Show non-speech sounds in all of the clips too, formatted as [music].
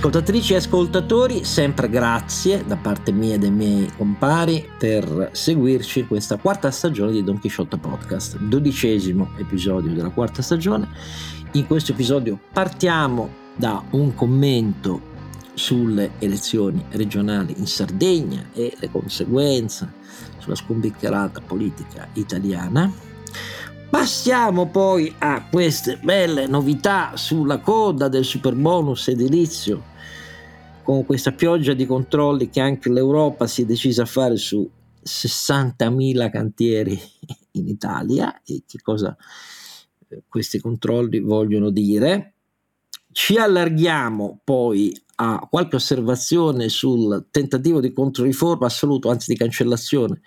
Ascoltatrici e ascoltatori, sempre grazie da parte mia e dei miei compari per seguirci in questa quarta stagione di Don Quixote Podcast, dodicesimo episodio della quarta stagione. In questo episodio partiamo da un commento sulle elezioni regionali in Sardegna e le conseguenze sulla scombiccherata politica italiana. Passiamo poi a queste belle novità sulla coda del super bonus edilizio, con questa pioggia di controlli che anche l'Europa si è decisa a fare su 60.000 cantieri in Italia e che cosa eh, questi controlli vogliono dire. Ci allarghiamo poi a qualche osservazione sul tentativo di controriforma assoluto, anzi di cancellazione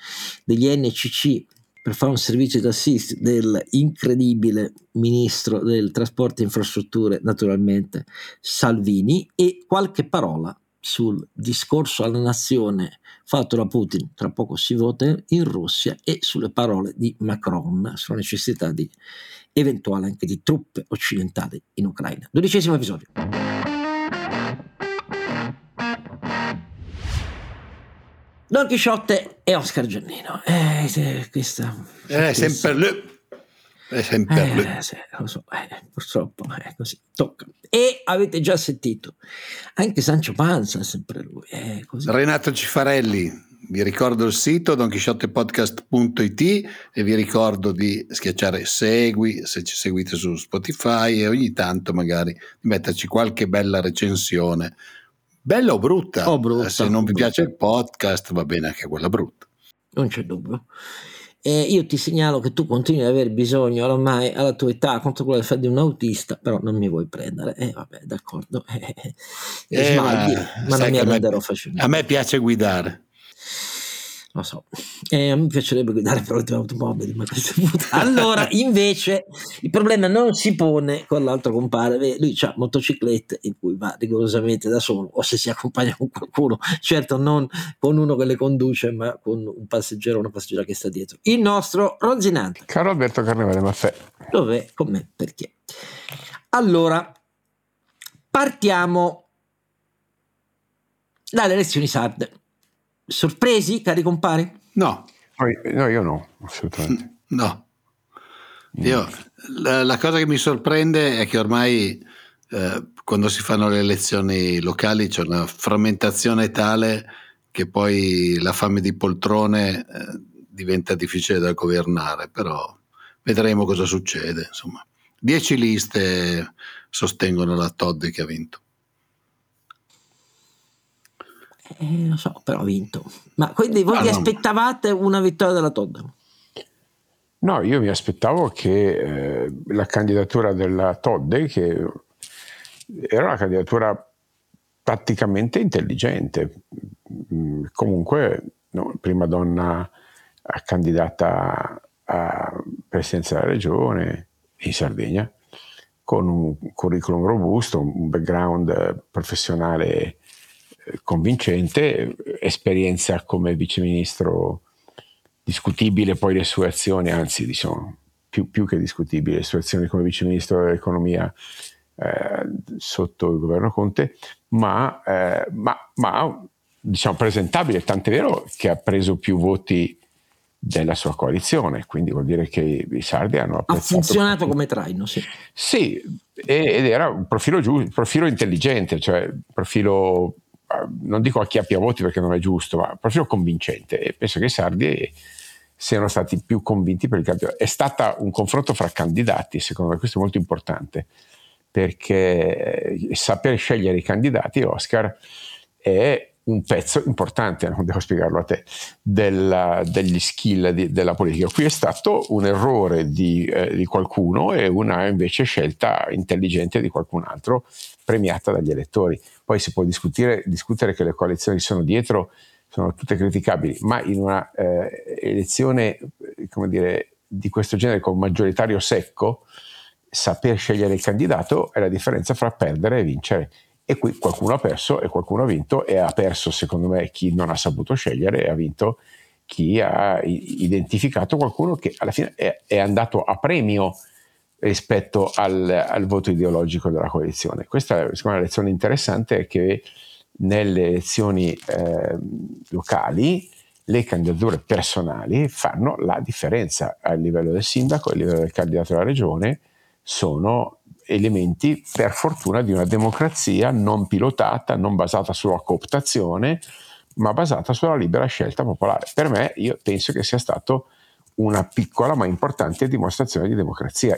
degli NCC per fare un servizio di assist dell'incredibile ministro del trasporto e infrastrutture, naturalmente Salvini, e qualche parola sul discorso alla nazione fatto da Putin, tra poco si vota in Russia, e sulle parole di Macron sulla necessità di eventuale anche di truppe occidentali in Ucraina. Dodicesimo episodio. Don Chisciotte e Oscar Giannino. Eh, eh questa... È sempre lui. È sempre eh, lui. Sì, lo so, eh, purtroppo è così, tocca. E avete già sentito, anche Sancio Panza è sempre lui. È. Renato Cifarelli, vi ricordo il sito donchisciottepodcast.it e vi ricordo di schiacciare segui se ci seguite su Spotify e ogni tanto magari di metterci qualche bella recensione Bella o brutta? O brutta. Se non vi piace il podcast va bene anche quella brutta. Non c'è dubbio. Eh, io ti segnalo che tu continui ad aver bisogno ormai alla tua età contro quella di un autista, però non mi vuoi prendere. Eh, vabbè, d'accordo. [laughs] Eh, eh, sbagli, ma, ma non mi arrenderò facilmente. A me piace guidare lo so, eh, me piacerebbe guidare però le tue automobili, ma questo è punto. [laughs] Allora, invece, il problema non si pone con l'altro compare, lui ha motociclette in cui va rigorosamente da solo, o se si accompagna con qualcuno, certo non con uno che le conduce, ma con un passeggero o una passeggera che sta dietro. Il nostro Ronzinante. Caro Alberto Carnevale Maffè. Dov'è? Con me, perché? Allora, partiamo dalle elezioni sarde Sorpresi, cari compari? No. No, io no, assolutamente. No. Io, la, la, cosa che mi sorprende è che ormai eh, quando si fanno le elezioni locali c'è una frammentazione tale che poi la fame di poltrone eh, diventa difficile da governare, però vedremo cosa succede. Insomma. Dieci liste sostengono la Todd che ha vinto. Eh, lo so, però ha vinto. Ma quindi voi ah, vi aspettavate una vittoria della Todd? No, io mi aspettavo che eh, la candidatura della Todde, che era una candidatura tatticamente intelligente, mm, comunque no, prima donna candidata a presidenza della regione in Sardegna, con un curriculum robusto, un background professionale convincente, esperienza come viceministro discutibile, poi le sue azioni, anzi diciamo più, più che discutibili, le sue azioni come viceministro dell'economia eh, sotto il governo Conte, ma, eh, ma, ma diciamo presentabile, tant'è vero che ha preso più voti della sua coalizione, quindi vuol dire che i sardi hanno apprezzato. Ha funzionato come traino, sì. Sì, ed era un profilo, giusto, profilo intelligente, cioè un profilo non dico a chi abbia voti perché non è giusto, ma proprio convincente. E penso che i sardi siano stati più convinti per il candidato. È stato un confronto fra candidati, secondo me questo è molto importante, perché sapere scegliere i candidati, Oscar, è un pezzo importante, [laughs] non devo spiegarlo a te, della, degli skill di, della politica. Qui è stato un errore di, eh, di, qualcuno e una invece scelta intelligente di qualcun altro premiata dagli elettori. Poi si può discutere, discutere che le coalizioni sono dietro, sono tutte criticabili, ma in una eh, elezione come dire, di questo genere con maggioritario secco, saper scegliere il candidato è la differenza fra perdere e vincere e qui qualcuno ha perso e qualcuno ha vinto e ha perso secondo me chi non ha saputo scegliere e ha vinto chi ha identificato qualcuno che alla fine è, è andato a premio rispetto al, al, voto ideologico della coalizione. Questa è una lezione interessante è che nelle elezioni eh, locali le candidature personali fanno la differenza a livello del sindaco e a livello del candidato alla regione sono elementi per fortuna di una democrazia non pilotata, non basata sulla cooptazione, ma basata sulla libera scelta popolare. Per me io penso che sia stato una piccola ma importante dimostrazione di democrazia,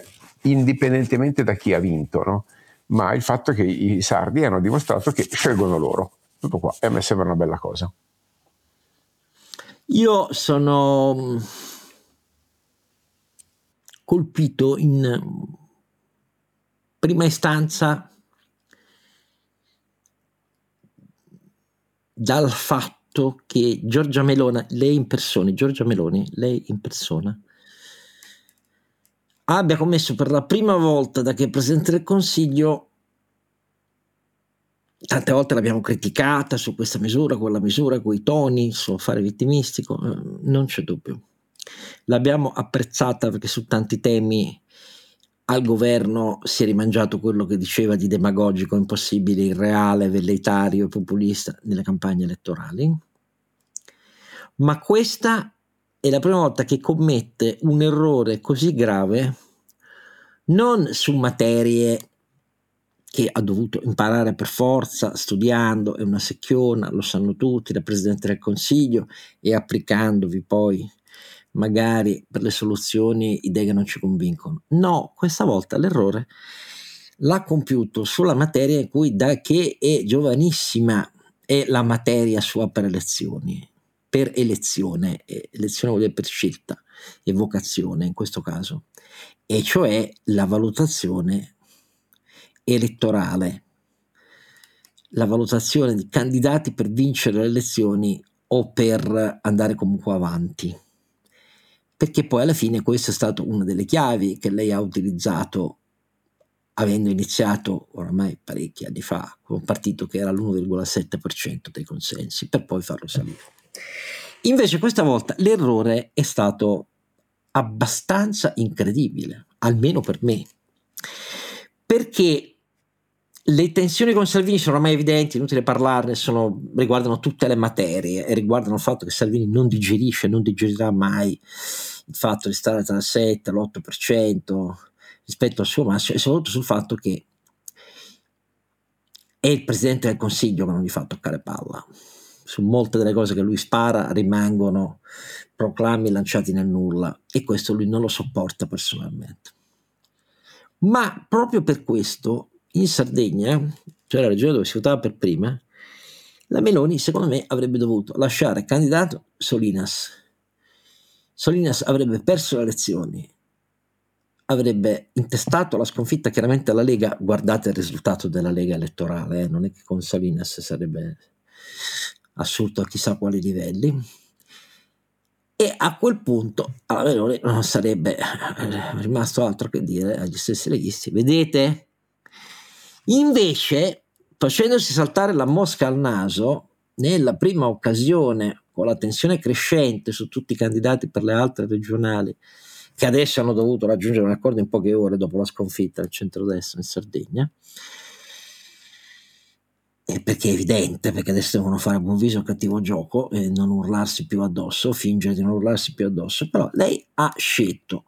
indipendentemente da chi ha vinto, no? ma il fatto che i sardi hanno dimostrato che scelgono loro. Tutto qua, e a me sembra una bella cosa. Io sono mm, colpito in prima istanza dal fatto che Giorgia Meloni, lei in persona, Giorgia Meloni, lei in persona, abbia commesso per la prima volta da che è Presidente del Consiglio Tante volte l'abbiamo criticata su questa misura, quella misura, quei toni, sul fare vittimistico, eh, non c'è dubbio. L'abbiamo apprezzata perché su tanti temi al governo si è rimangiato quello che diceva di demagogico, impossibile, irreale, velleitario e populista nelle campagne elettorali. Ma questa è la prima volta che commette un errore così grave non su materie che ha dovuto imparare per forza, studiando, è una secchiona, lo sanno tutti, da Presidente del Consiglio, e applicandovi poi magari per le soluzioni idee che non ci convincono. No, questa volta l'errore l'ha compiuto sulla materia in cui da che è giovanissima è la materia sua per elezioni, per elezione, elezione vuol dire per scelta e vocazione in questo caso, e cioè la valutazione elettorale, la valutazione di candidati per vincere le elezioni o per andare comunque avanti. Perché poi alla fine questa è stata una delle chiavi che lei ha utilizzato avendo iniziato oramai parecchi anni fa con un partito che era l'1,7% dei consensi per poi farlo salire. Invece questa volta l'errore è stato abbastanza incredibile, almeno per me, perché le tensioni con Salvini sono ormai evidenti, inutile parlarne, sono, riguardano tutte le materie e riguardano il fatto che Salvini non digerisce, non digerirà mai il fatto di stare tra il 7 e l'8% rispetto al suo massimo e soprattutto sul fatto che è il Presidente del Consiglio che non gli fa toccare palla. Su molte delle cose che lui spara rimangono proclami lanciati nel nulla e questo lui non lo sopporta personalmente. Ma proprio per questo in Sardegna, cioè la regione dove si votava per prima, la Meloni secondo me avrebbe dovuto lasciare candidato Solinas. Solinas avrebbe perso le elezioni, avrebbe intestato la sconfitta chiaramente alla Lega, guardate il risultato della Lega elettorale, eh, non è che con Solinas sarebbe assurdo a chissà quali livelli, e a quel punto alla Meloni non sarebbe [laughs] rimasto altro che dire agli stessi leghisti, vedete? Invece, facendosi saltare la mosca al naso, nella prima occasione, con la tensione crescente su tutti i candidati per le altre regionali, che adesso hanno dovuto raggiungere un accordo in poche ore dopo la sconfitta del centrodestra in Sardegna, e perché è evidente, perché adesso devono fare buon viso al cattivo gioco e non urlarsi più addosso, fingere di non urlarsi più addosso, però lei ha scelto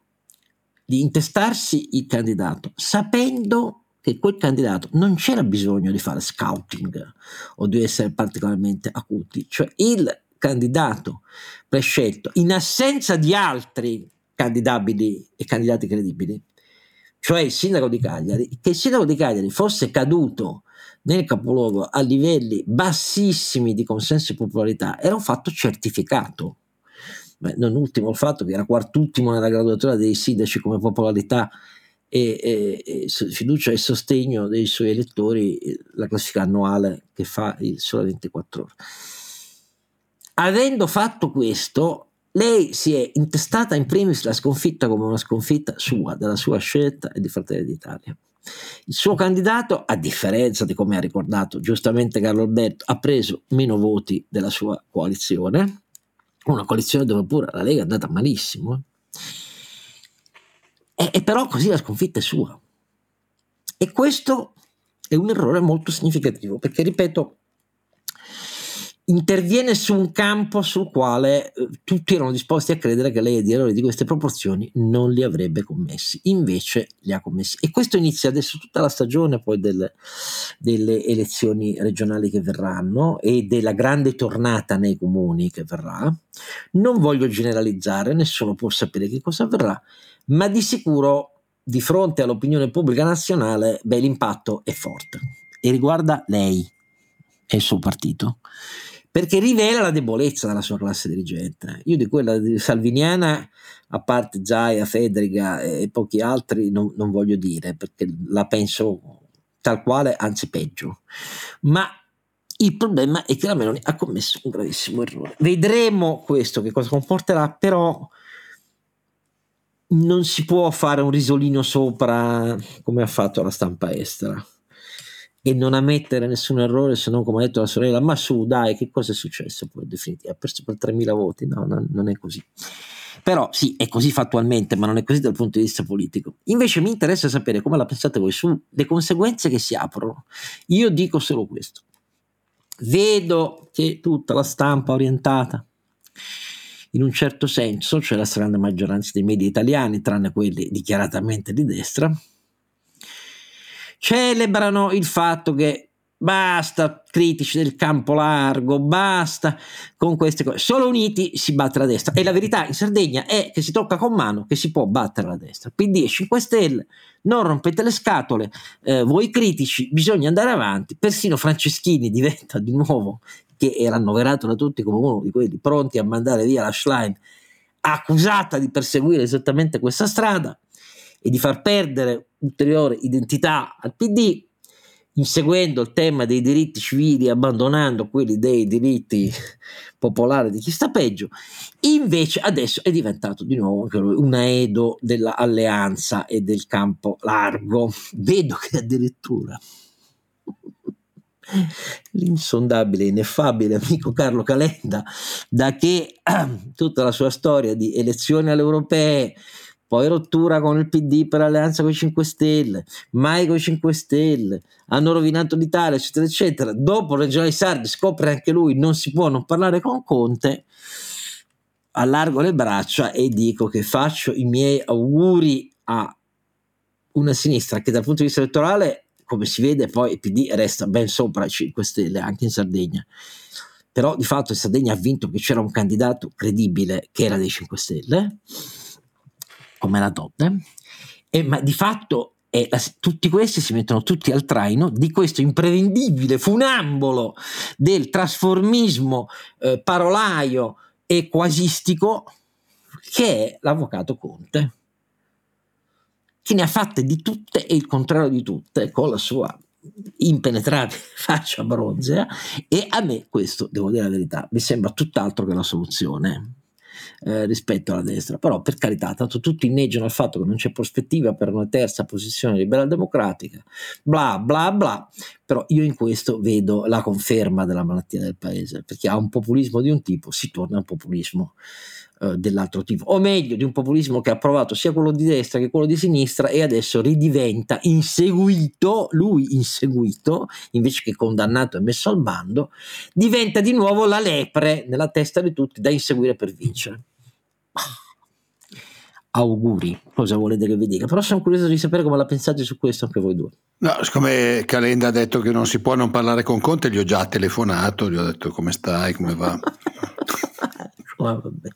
di intestarsi il candidato sapendo che quel candidato non c'era bisogno di fare scouting o di essere particolarmente acuti, cioè il candidato prescelto in assenza di altri candidabili e candidati credibili, cioè il sindaco di Cagliari, che il sindaco di Cagliari fosse caduto nel capoluogo a livelli bassissimi di consenso e popolarità era un fatto certificato. Beh, non ultimo il fatto che era quartultimo nella graduatura dei sindaci come popolarità e, e, e, fiducia e sostegno dei suoi elettori la classifica annuale che fa il Sole 24 Ore. Avendo fatto questo, lei si è intestata in primis la sconfitta come una sconfitta sua, della sua scelta e di Fratelli d'Italia. Il suo candidato, a differenza di come ha ricordato giustamente Carlo Alberto, ha preso meno voti della sua coalizione, una coalizione dove pure la Lega è andata malissimo. E, e però così la sconfitta è sua. E questo è un errore molto significativo, perché ripeto, interviene su un campo sul quale eh, tutti erano disposti a credere che lei di errori di queste proporzioni non li avrebbe commessi, invece li ha commessi. E questo inizia adesso tutta la stagione poi del, delle elezioni regionali che verranno e della grande tornata nei comuni che verrà. Non voglio generalizzare, nessuno può sapere che cosa avverrà, ma di sicuro di fronte all'opinione pubblica nazionale, beh, l'impatto è forte e riguarda lei e il suo partito perché rivela la debolezza della sua classe dirigente. Io di quella salviniana, a parte Zaia, Federica e pochi altri, non, non voglio dire, perché la penso tal quale, anzi peggio. Ma il problema è che la Meloni ha commesso un gravissimo errore. Vedremo questo che cosa comporterà, però non si può fare un risolino sopra come ha fatto la stampa estera e non ammettere nessun errore se non come ha detto la sorella ma su dai che cosa è successo? Poi definitivamente ha perso per 3.000 voti. No, no non è così. Però sì è così fattualmente ma non è così dal punto di vista politico. Invece mi interessa sapere come la pensate voi sulle conseguenze che si aprono. Io dico solo questo. Vedo che tutta la stampa orientata in un certo senso, cioè la stragrande maggioranza dei media italiani, tranne quelli dichiaratamente di destra, celebrano il fatto che basta critici del campo largo, basta con queste cose. Solo uniti si batte la destra. E la verità in Sardegna è che si tocca con mano che si può battere la destra. PD e 5 Stelle, non rompete le scatole, eh, voi critici, bisogna andare avanti. Persino Franceschini diventa di nuovo, che era annoverato da tutti come uno di quelli pronti a mandare via la Schlein, accusata di perseguire esattamente questa strada e di far perdere ulteriore identità al PD, inseguendo il tema dei diritti civili, abbandonando quelli dei diritti [laughs] popolari di chi sta peggio, invece adesso è diventato di nuovo anche lui un aedo dell'alleanza e del campo largo. Vedo che addirittura l'insondabile, ineffabile amico Carlo Calenda, da che [clears throat] tutta la sua storia di elezioni alle europee, poi rottura con il PD per alleanza con i 5 Stelle, mai con i 5 Stelle, hanno rovinato l'Italia, eccetera, eccetera. Dopo il regionale Sardi scopre anche lui non si può non parlare con Conte, allargo le braccia e dico che faccio i miei auguri a una sinistra che dal punto di vista elettorale, come si vede, poi il PD resta ben sopra i 5 Stelle, anche in Sardegna. Però di fatto in Sardegna ha vinto che c'era un candidato credibile che era dei 5 Stelle come la Totte, e, ma di fatto eh, la, tutti questi si mettono tutti al traino di questo imprevendibile funambolo del trasformismo eh, parolaio e quasistico che è l'avvocato Conte, che ne ha fatte di tutte e il contrario di tutte, con la sua impenetrabile [laughs] faccia bronzea e a me questo, devo dire la verità, mi sembra tutt'altro che la soluzione eh, rispetto alla destra. Però per carità, tanto tutti inneggiano al fatto che non c'è prospettiva per una terza posizione liberal democratica, bla bla bla, però io in questo vedo la conferma della malattia del paese, perché a un populismo di un tipo si torna a un populismo eh, dell'altro tipo, o meglio di un populismo che ha provato sia quello di destra che quello di sinistra e adesso ridiventa inseguito, lui inseguito, invece che condannato e messo al bando, diventa di nuovo la lepre nella testa di tutti da inseguire per vincere. Auguri, cosa volete che vi dica? Però sono curioso di sapere come la pensate su questo anche voi due. No, siccome Calenda ha detto che non si può non parlare con Conte, gli ho già telefonato, gli ho detto come stai, come va. oh, [laughs] vabbè.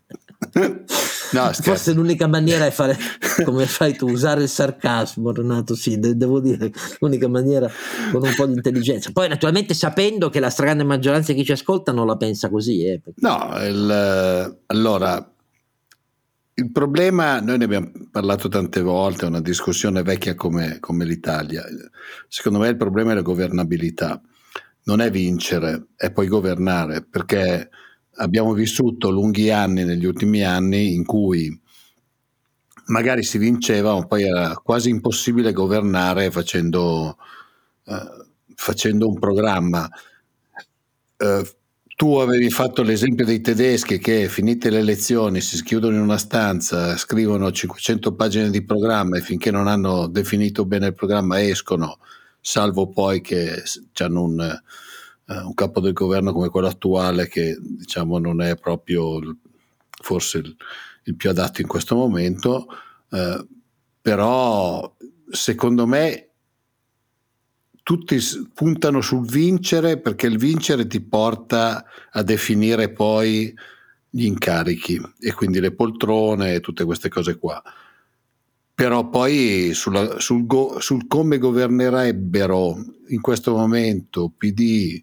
No, Forse l'unica maniera è fare come fai tu, usare il sarcasmo, Renato. Sì, de- devo dire, l'unica maniera con un po' di intelligenza. Poi, naturalmente, sapendo che la stragrande maggioranza di chi ci ascolta non la pensa così. Eh, perché... No, il, allora il problema, noi ne abbiamo parlato tante volte, è una discussione vecchia come, come l'Italia. Secondo me il problema è la governabilità, non è vincere, è poi governare, perché abbiamo vissuto lunghi anni negli ultimi anni in cui magari si vinceva, ma poi era quasi impossibile governare facendo, eh, facendo un programma. Eh, tu avevi fatto l'esempio dei tedeschi che finite le elezioni si chiudono in una stanza, scrivono 500 pagine di programma e finché non hanno definito bene il programma escono, salvo poi che hanno un, uh, un capo del governo come quello attuale che diciamo non è proprio forse il, il più adatto in questo momento, uh, però secondo me tutti puntano sul vincere perché il vincere ti porta a definire poi gli incarichi e quindi le poltrone e tutte queste cose qua. Però poi sulla, sul, go, sul, come governerebbero in questo momento PD,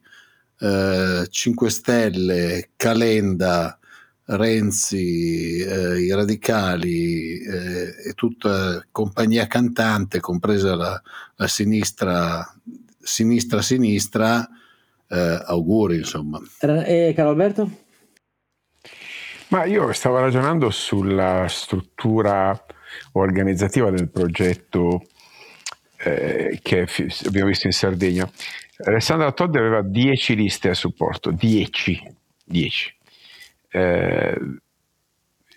eh, 5 Stelle, Calenda, Renzi, eh, i radicali eh, e tutta compagnia cantante, compresa la, la sinistra, sinistra, sinistra, eh, auguri insomma. E Carlo Alberto? Ma io stavo ragionando sulla struttura organizzativa del progetto eh, che abbiamo visto in Sardegna. Alessandra Todde aveva 10 liste a supporto, 10, 10 eh,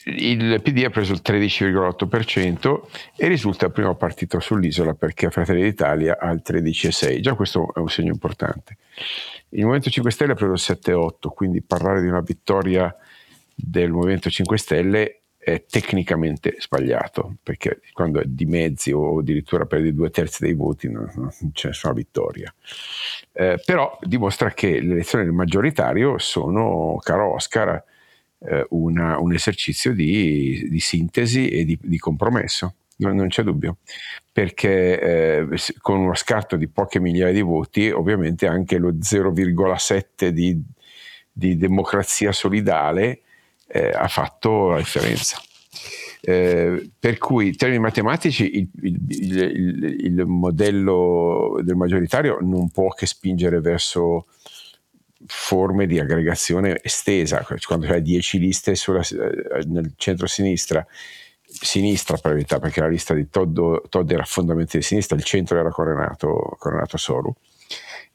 il PD ha preso il 13,8% e risulta il primo partito sull'isola perché Fratelli d'Italia ha il 13,6%. Già questo è un segno importante. Il Movimento 5 Stelle ha preso il 7,8%, quindi parlare di una vittoria del Movimento 5 Stelle è tecnicamente sbagliato, perché quando è di mezzi o addirittura per i due terzi dei voti non, non c'è nessuna vittoria. Eh, però dimostra che le elezioni del maggioritario sono, caro Oscar, eh, una, un esercizio di, di sintesi e di, di compromesso. Non, non, c'è dubbio, perché eh, con uno scarto di poche migliaia di voti, ovviamente anche lo 0,7 di, di democrazia solidale eh, ha fatto la differenza. Eh, per cui in termini matematici il, il, il, il, modello del maggioritario non può che spingere verso forme di aggregazione estesa, quando c'è 10 liste sulla, eh, nel centro-sinistra, sinistra per verità, perché la lista di Todd, Todd era fondamentalmente di sinistra, il centro era Coronato, Coronato Soru.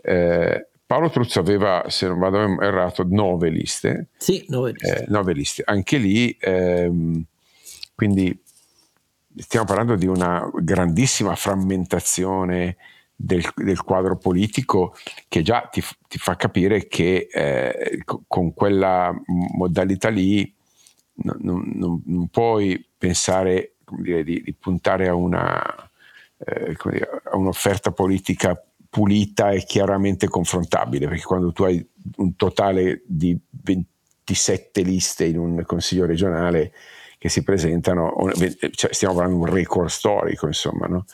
Eh, Paolo Truzzo aveva, se non vado errato, nove liste. Sì, nove liste. Eh, nove liste. Anche lì, ehm, quindi stiamo parlando di una grandissima frammentazione del, del, quadro politico che già ti, ti fa capire che eh, con quella modalità lì non, non, non puoi pensare dire, di, di, puntare a, una, eh, dire, a un'offerta politica pulita e chiaramente confrontabile, perché quando tu hai un totale di 27 liste in un consiglio regionale, che si presentano, cioè stiamo parlando di un record storico, insomma, no?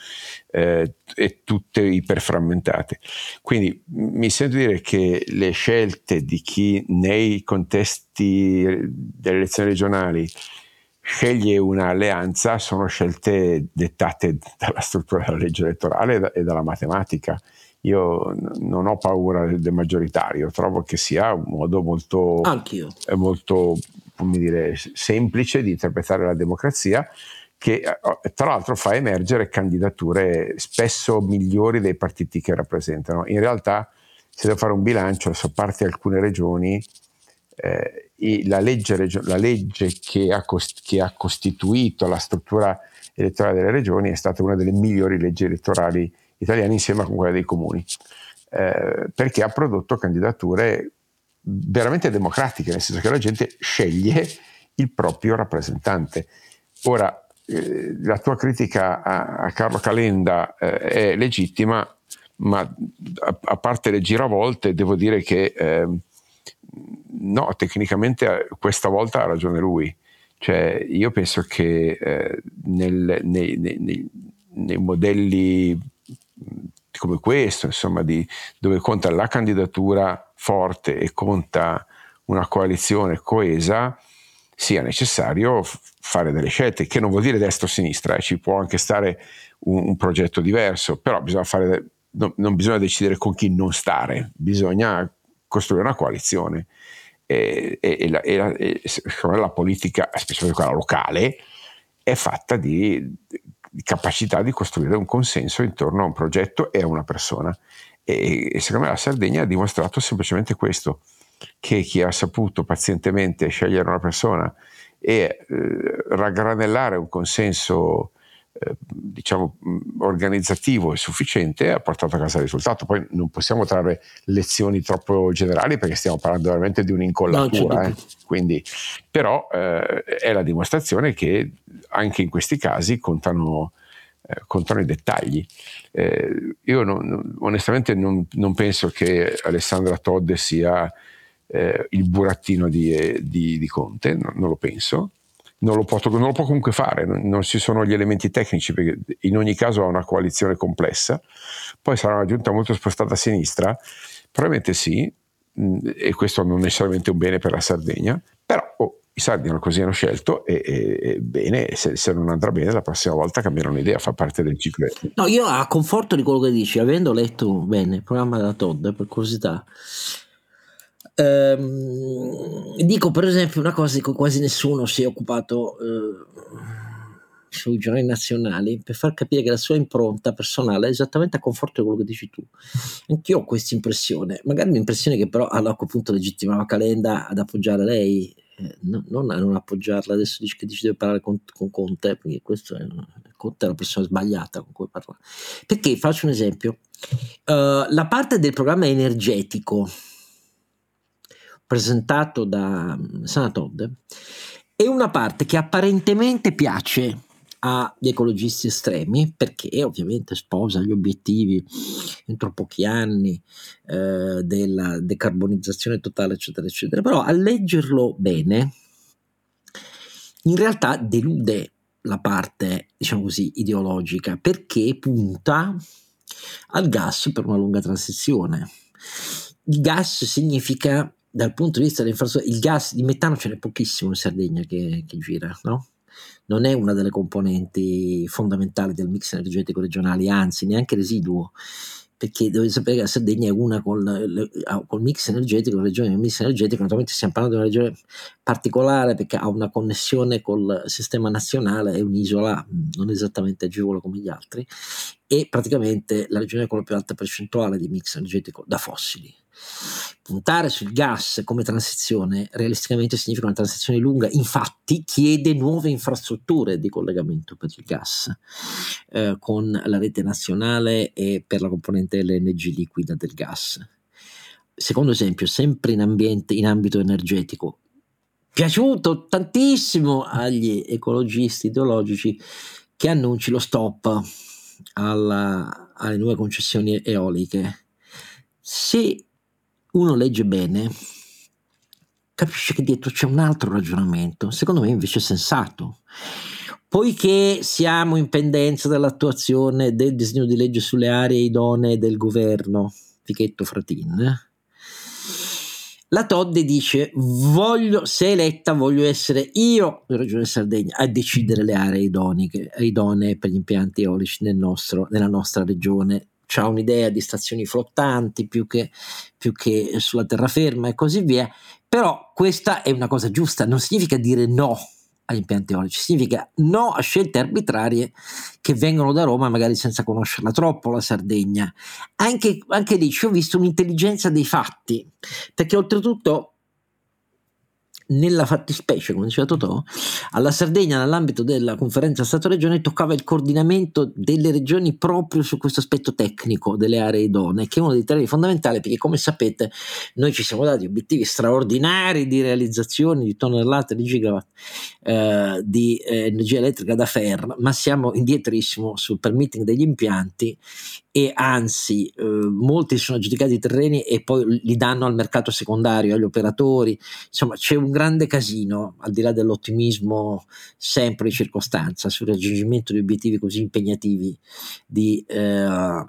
eh, e tutte iperframmentate. Quindi mi sento dire che le scelte di chi nei contesti delle elezioni regionali sceglie un'alleanza sono scelte dettate [laughs] dalla struttura della legge elettorale e dalla matematica. Io non ho paura del maggioritario, trovo che sia un modo molto, molto come dire, semplice di interpretare la democrazia che eh, tra l'altro fa emergere candidature spesso migliori dei partiti che rappresentano. In realtà, se devo fare un bilancio, a parte alcune regioni, eh, la, legge, la, legge, che ha, cost- che ha, costituito la struttura elettorale delle regioni è stata una delle migliori leggi elettorali italiane insieme a quella dei comuni, eh, perché ha prodotto candidature veramente democratiche, nel senso che la gente sceglie il proprio rappresentante. Ora, eh, la tua critica a, a Carlo Calenda eh, è legittima, ma a, a, parte le giravolte, devo dire che eh, no, tecnicamente eh, questa volta ha ragione lui. Cioè, io penso che eh, nel, nei, nei, nei, modelli come questo, insomma, di, dove conta la candidatura forte e conta una coalizione coesa, sia necessario fare delle scelte, che non vuol dire destra o sinistra, eh, ci può anche stare un, un progetto diverso, però bisogna fare, no, non bisogna decidere con chi non stare, bisogna costruire una coalizione. E, e, e, la, e la, la, politica, specialmente quella locale, è fatta di, capacità di costruire un consenso intorno a un progetto e a una persona. E, e secondo me la Sardegna ha dimostrato semplicemente questo. che chi ha saputo pazientemente scegliere una persona e eh, raggranellare un consenso eh, diciamo organizzativo e sufficiente ha portato a casa il risultato. Poi non possiamo trarre lezioni troppo generali perché stiamo parlando veramente di un'incollatura. No, eh. Quindi, però eh, è la dimostrazione che anche in questi casi contano, eh, contano i dettagli. Eh, io non, onestamente non, non, penso che Alessandra Todd sia il burattino di, di, di Conte, no, non lo penso non lo, può, non lo può comunque fare, non, ci sono gli elementi tecnici perché in ogni caso ha una coalizione complessa, poi sarà una giunta molto spostata a sinistra, probabilmente sì, mh, e questo non è necessariamente un bene per la Sardegna, però oh, i sardi hanno così hanno scelto e, e, e bene, se, se, non andrà bene la prossima volta cambieranno idea, fa parte del ciclo. No, io a conforto di quello che dici, avendo letto bene il programma della Todd, per curiosità, Ehm, dico per esempio una cosa di cui quasi nessuno si è occupato eh, sui giornali nazionali per far capire che la sua impronta personale è esattamente a conforto di quello che dici tu. Anch'io ho questa impressione, magari un'impressione che però a quel punto legittimava Calenda ad appoggiare lei, eh, no, non a non appoggiarla. Adesso dice che dice deve parlare con, con Conte, perché questo è, Conte è la persona sbagliata con cui parlare. Perché faccio un esempio: uh, la parte del programma energetico presentato da mm, Sana Todd è una parte che apparentemente piace agli ecologisti estremi perché ovviamente sposa gli obiettivi entro pochi anni eh, della decarbonizzazione totale eccetera eccetera. Però a leggerlo bene in realtà delude la parte diciamo così ideologica perché punta al gas per una lunga transizione. Il gas significa dal punto di vista dell'infrastruttura, il gas di metano ce n'è pochissimo in Sardegna che, che gira, no? non è una delle componenti fondamentali del mix energetico regionale, anzi neanche residuo, perché dovete sapere che la Sardegna è una col, col mix energetico, la regione del mix energetico, naturalmente stiamo parlando di una regione particolare perché ha una connessione col sistema nazionale, è un'isola non esattamente agevola come gli altri, e praticamente la regione con la più alta percentuale di mix energetico da fossili Puntare sul gas come transizione realisticamente significa una transizione lunga, infatti chiede nuove infrastrutture di collegamento per il gas eh, con la rete nazionale e per la componente LNG liquida del gas. Secondo esempio, sempre in, ambiente, in ambito energetico, piaciuto tantissimo agli ecologisti ideologici che annunci lo stop alla, alle nuove concessioni eoliche. Se uno legge bene, capisce che dietro c'è un altro ragionamento, secondo me invece sensato. Poiché siamo in pendenza dell'attuazione del disegno di legge sulle aree idonee del governo, Fichetto Fratin, la Todde dice: voglio, se eletta, voglio essere io, in Regione Sardegna, a decidere le aree idonee, idonee per gli impianti eolici nel nostro, nella nostra regione ha un'idea di stazioni flottanti più che, più che sulla terraferma e così via, però questa è una cosa giusta, non significa dire no agli impianti eolici, significa no a scelte arbitrarie che vengono da Roma magari senza conoscerla troppo la Sardegna. Anche, anche lì ci ho visto un'intelligenza dei fatti, perché oltretutto nella fattispecie, come diceva Totò, alla Sardegna nell'ambito della conferenza Stato-Regione toccava il coordinamento delle regioni proprio su questo aspetto tecnico delle aree idonee, che è uno dei termini fondamentali perché come sapete noi ci siamo dati obiettivi straordinari di realizzazione di tonnellate di gigawatt eh, di eh, energia elettrica da FER, ma siamo indietrissimo sul permitting degli impianti e anzi eh, molti sono aggiudicati i terreni e poi li danno al mercato secondario, agli operatori, insomma c'è un grande casino al di là dell'ottimismo sempre di circostanza sul raggiungimento di obiettivi così impegnativi di eh,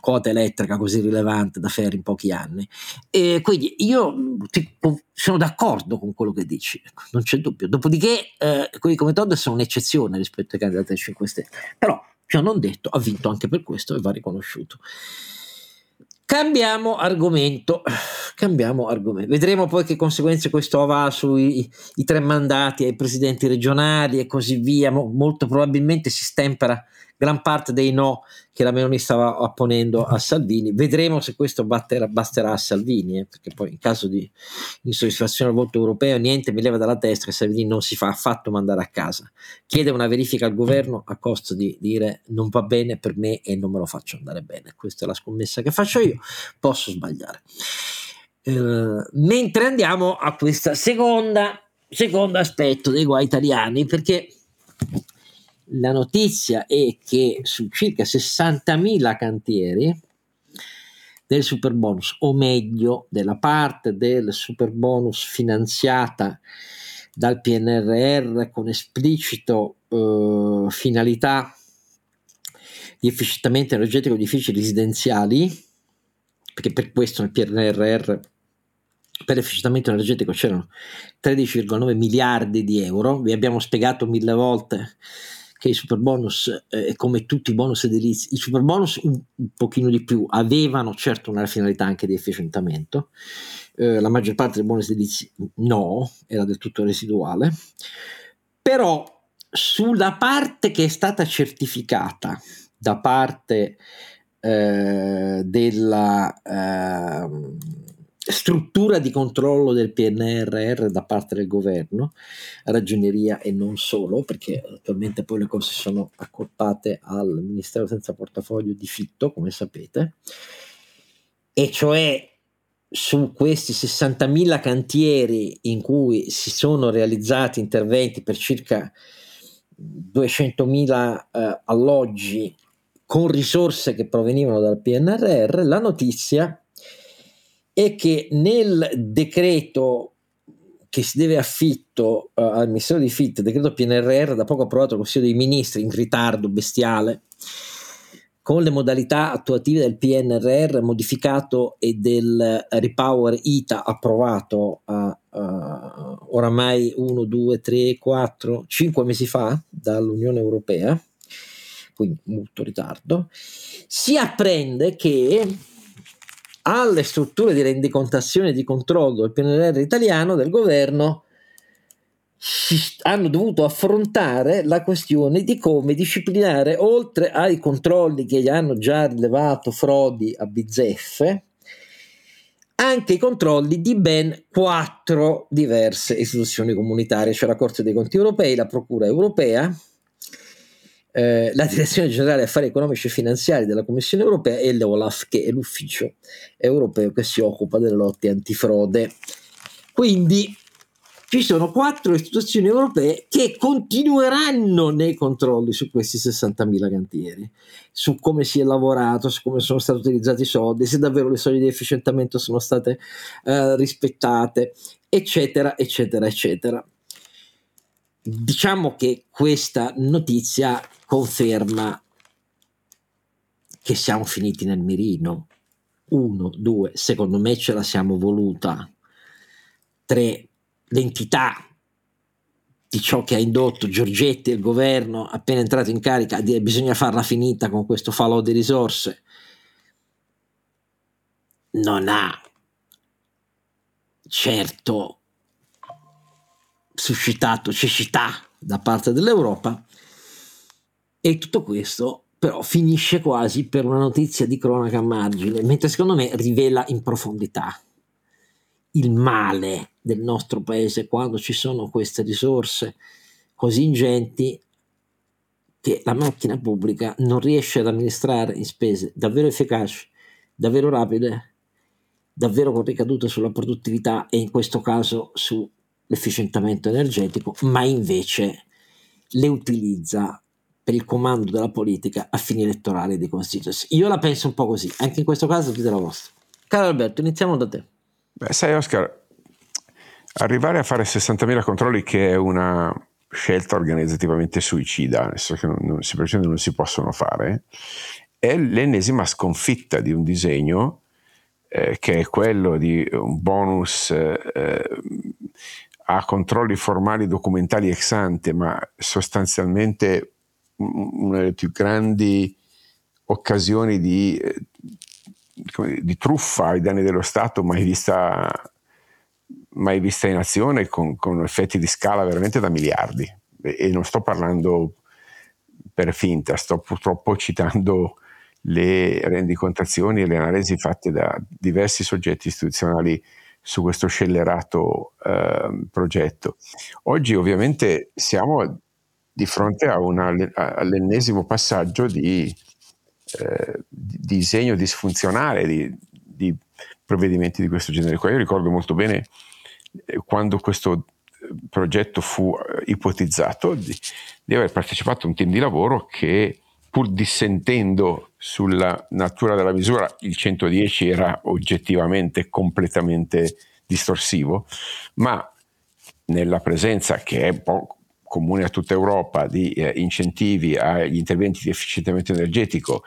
quota elettrica così rilevante da fare in pochi anni. E quindi io tipo, sono d'accordo con quello che dici, ecco, non c'è dubbio, dopodiché eh, quelli come Todd sono un'eccezione rispetto ai candidati del 5 Stelle, però cioè non detto, ha vinto anche per questo e va riconosciuto. Cambiamo argomento, cambiamo argomento. Vedremo poi che conseguenze questo avrà sui tre mandati ai presidenti regionali e così via. Molto probabilmente si stempera gran parte dei no che la Meloni stava apponendo a Salvini. Vedremo se questo batterà, basterà a Salvini, eh, perché poi in caso di insoddisfazione al voto europeo niente mi leva dalla testa e Salvini non si fa affatto mandare a casa. Chiede una verifica al governo a costo di dire non va bene per me e non me lo faccio andare bene. Questa è la scommessa che faccio io, posso sbagliare. Eh, mentre andiamo a seconda secondo aspetto dei guai italiani, perché la notizia è che su circa 60.000 cantieri del super bonus, o meglio della parte del super bonus finanziata dal PNRR con esplicito eh, finalità di efficientamento energetico di edifici residenziali, perché per questo nel PNRR per l'efficientamento energetico c'erano 13,9 miliardi di euro, vi abbiamo spiegato mille volte che i super bonus, eh, come tutti i bonus edilizi, i super bonus un, un, pochino di più avevano certo una finalità anche di efficientamento, eh, la maggior parte dei bonus edilizi no, era del tutto residuale, però sulla parte che è stata certificata da parte eh, della ehm, struttura di controllo del PNRR da parte del governo, ragioneria e non solo, perché attualmente poi le cose sono accorpate al Ministero senza portafoglio di Fitto, come sapete, e cioè su questi 60.000 cantieri in cui si sono realizzati interventi per circa 200.000 eh, alloggi con risorse che provenivano dal PNRR, la notizia è che nel decreto che si deve affitto uh, al Ministero di Fit, decreto PNRR da poco approvato dal Consiglio dei Ministri in ritardo bestiale, con le modalità attuative del PNRR modificato e del Repower ITA approvato uh, uh, oramai 1, 2, 3, 4, 5 mesi fa dall'Unione Europea, quindi molto ritardo, si apprende che alle strutture di rendicontazione e di controllo del PNRR italiano del governo hanno dovuto affrontare la questione di come disciplinare, oltre ai controlli che gli hanno già rilevato frodi a bizzeffe, anche i controlli di ben quattro diverse istituzioni comunitarie, cioè la Corte dei Conti europei, la Procura europea, eh, la Direzione Generale Affari Economici e Finanziari della Commissione Europea e l'OLAF, che è l'ufficio europeo che si occupa delle lotte antifrode. Quindi ci sono quattro istituzioni europee che continueranno nei controlli su questi 60.000 cantieri, su come si è lavorato, su come sono stati utilizzati i soldi, se davvero le soglie di efficientamento sono state eh, rispettate, eccetera, eccetera, eccetera. Diciamo che questa notizia conferma che siamo finiti nel mirino. Uno, due, secondo me ce la siamo voluta. Tre, l'entità di ciò che ha indotto Giorgetti e il governo appena entrato in carica a dire bisogna farla finita con questo falò di risorse non ha certo suscitato cecità da parte dell'Europa. E tutto questo però finisce quasi per una notizia di cronaca a margine, mentre secondo me rivela in profondità il male del nostro paese quando ci sono queste risorse così ingenti che la macchina pubblica non riesce ad amministrare in spese davvero efficaci, davvero rapide, davvero con ricadute sulla produttività e in questo caso sull'efficientamento energetico, ma invece le utilizza per il comando della politica a fini elettorali di costituirsi. Io la penso un po' così, anche in questo caso dite la vostra. Caro Alberto, iniziamo da te. Beh, sai Oscar, arrivare a fare 60.000 controlli che è una scelta organizzativamente suicida, nel senso che non, non, semplicemente non si possono fare, è l'ennesima sconfitta di un disegno eh, che è quello di un bonus eh, a controlli formali documentali ex ante, ma sostanzialmente una delle più grandi occasioni di, eh, di truffa ai danni dello Stato mai vista, mai vista in azione con, con, effetti di scala veramente da miliardi. E, e non sto parlando per finta, sto purtroppo citando le rendicontazioni e le analisi fatte da diversi soggetti istituzionali su questo scellerato eh, progetto. Oggi ovviamente siamo di fronte a una, all'ennesimo passaggio di, eh, di disegno disfunzionale di, di, provvedimenti di questo genere. Io ricordo molto bene eh, quando questo progetto fu eh, ipotizzato di, di aver partecipato a un team di lavoro che pur dissentendo sulla natura della misura, il 110 era oggettivamente completamente distorsivo, ma nella presenza che è un po' comune a tutta Europa di eh, incentivi agli interventi di efficientamento energetico,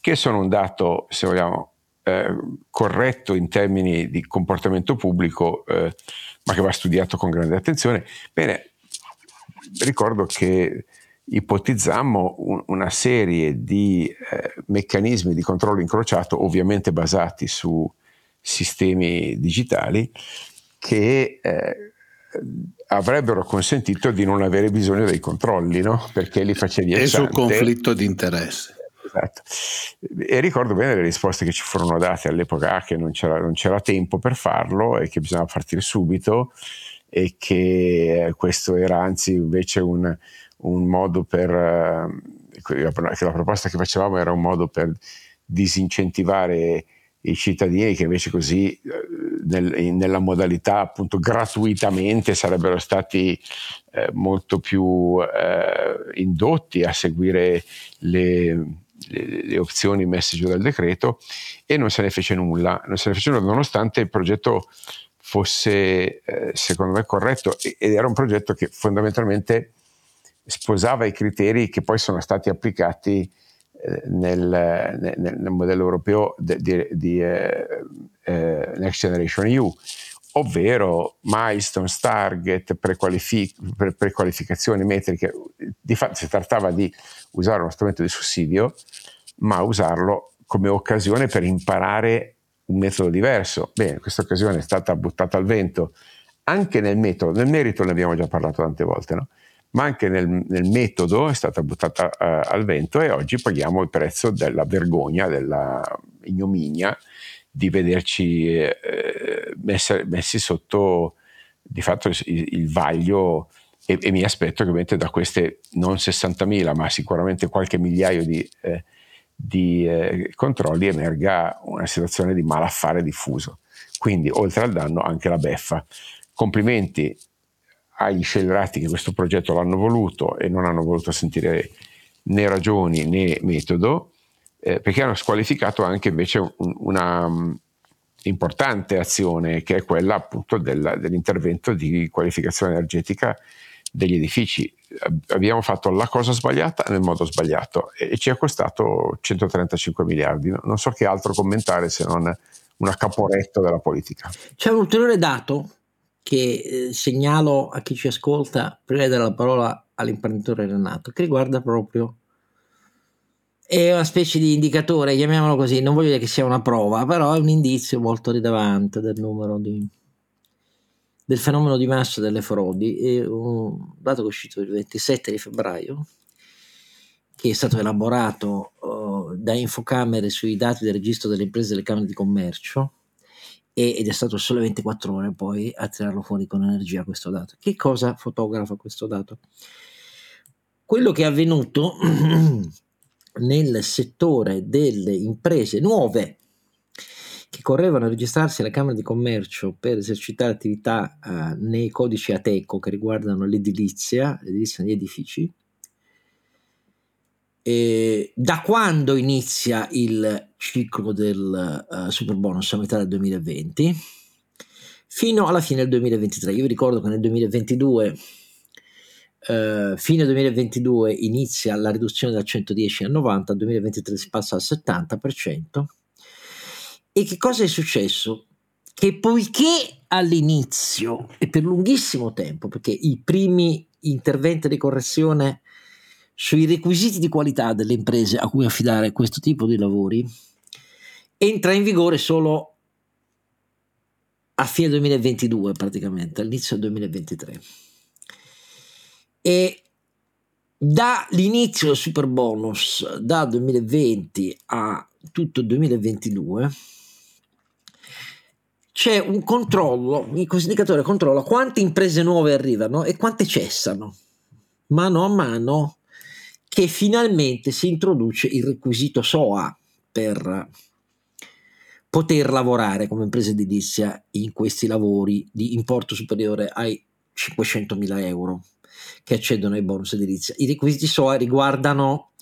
che sono un dato, se vogliamo, eh, corretto in termini di comportamento pubblico, eh, ma che va studiato con grande attenzione. Bene, ricordo che ipotizzammo un, una serie di eh, meccanismi di controllo incrociato, ovviamente basati su sistemi digitali, che eh, avrebbero consentito di non avere bisogno dei controlli, no? perché li facevi E sul conflitto di interesse. Esatto. E ricordo bene le risposte che ci furono date all'epoca, che non c'era, non c'era tempo per farlo e che bisognava partire subito e che questo era anzi invece un, un modo per, eh, che la proposta che facevamo era un modo per disincentivare i cittadini che invece così eh, nel, nella modalità appunto gratuitamente sarebbero stati eh, molto più eh, indotti a seguire le, le, le, opzioni messe giù dal decreto e non se ne fece nulla, non se ne fece nulla nonostante il progetto fosse eh, secondo me corretto ed era un progetto che fondamentalmente sposava i criteri che poi sono stati applicati eh, nel, nel, nel, modello europeo di, di, di eh, eh, Next Generation EU, ovvero milestones, target, prequalific- pre- prequalificazioni metriche. Di fatto si trattava di usare uno strumento di sussidio, ma usarlo come occasione per imparare un metodo diverso. Bene, questa occasione è stata buttata al vento anche nel metodo, nel merito ne abbiamo già parlato tante volte, no? Ma anche nel, nel metodo è stata buttata uh, al vento e oggi paghiamo il prezzo della vergogna, della ignominia di vederci eh, messi, messi, sotto di fatto il, il vaglio e, e, mi aspetto che ovviamente da queste non 60.000 ma sicuramente qualche migliaio di, eh, di eh, controlli emerga una situazione di malaffare diffuso. Quindi oltre al danno anche la beffa. Complimenti agli scellerati che questo progetto l'hanno voluto e non hanno voluto sentire né ragioni né metodo, eh, perché hanno squalificato anche invece un, una um, importante azione che è quella appunto del, dell'intervento di qualificazione energetica degli edifici. Abbiamo fatto la cosa sbagliata nel modo sbagliato e, e ci è costato 135 miliardi. Non so che altro commentare se non una caporetto della politica. C'è un ulteriore dato che eh, segnalo a chi ci ascolta prima di dare la parola all'imprenditore Renato, che riguarda proprio è una specie di indicatore, chiamiamolo così, non voglio dire che sia una prova, però è un indizio molto rilevante del numero di, del fenomeno di massa delle frodi. È un dato che è uscito il 27 di febbraio, che è stato elaborato uh, da Infocamere sui dati del registro delle imprese delle Camere di Commercio ed è stato solo 24 ore poi a tirarlo fuori con energia questo dato. Che cosa fotografa questo dato? Quello che è avvenuto [clears throat] nel settore delle imprese nuove che correvano a registrarsi alla Camera di Commercio per esercitare attività eh, nei codici ATECO che riguardano l'edilizia, l'edilizia negli edifici, eh, da quando inizia il ciclo del uh, super bonus a metà del 2020 fino alla fine del 2023. Io vi ricordo che nel 2022, eh, fine 2022, inizia la riduzione da 110 a 90, nel 2023 si passa al 70%. E che cosa è successo? Che poiché all'inizio e per lunghissimo tempo, perché i primi interventi di correzione sui requisiti di qualità delle imprese a cui affidare questo tipo di lavori entra in vigore solo a fine 2022 praticamente, all'inizio del 2023. E Dall'inizio del super bonus, dal 2020 a tutto il 2022, c'è un controllo, questo indicatore controlla quante imprese nuove arrivano e quante cessano, mano a mano che finalmente si introduce il requisito SOA per poter lavorare come impresa edilizia in questi lavori di importo superiore ai 500.000 euro che accedono ai bonus edilizia. I requisiti SOA riguardano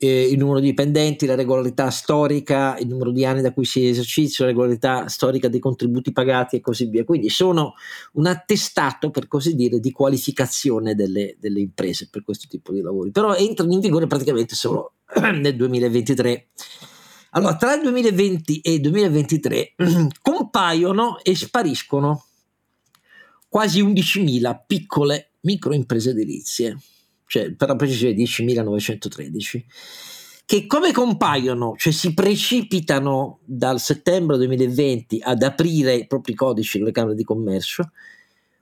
eh, il numero di dipendenti, la regolarità storica, il numero di anni da cui si esercizia, la regolarità storica dei contributi pagati e così via. Quindi sono un attestato, per così dire, di qualificazione delle, delle imprese per questo tipo di lavori, però entrano in vigore praticamente solo [clears throat] nel 2023. Allora, tra il 2020 e il 2023 [clears throat] compaiono e spariscono quasi 11.000 piccole microimprese edilizie cioè per la precisione 10.913, che come compaiono, cioè si precipitano dal settembre 2020 ad aprire i propri codici nelle camere di commercio,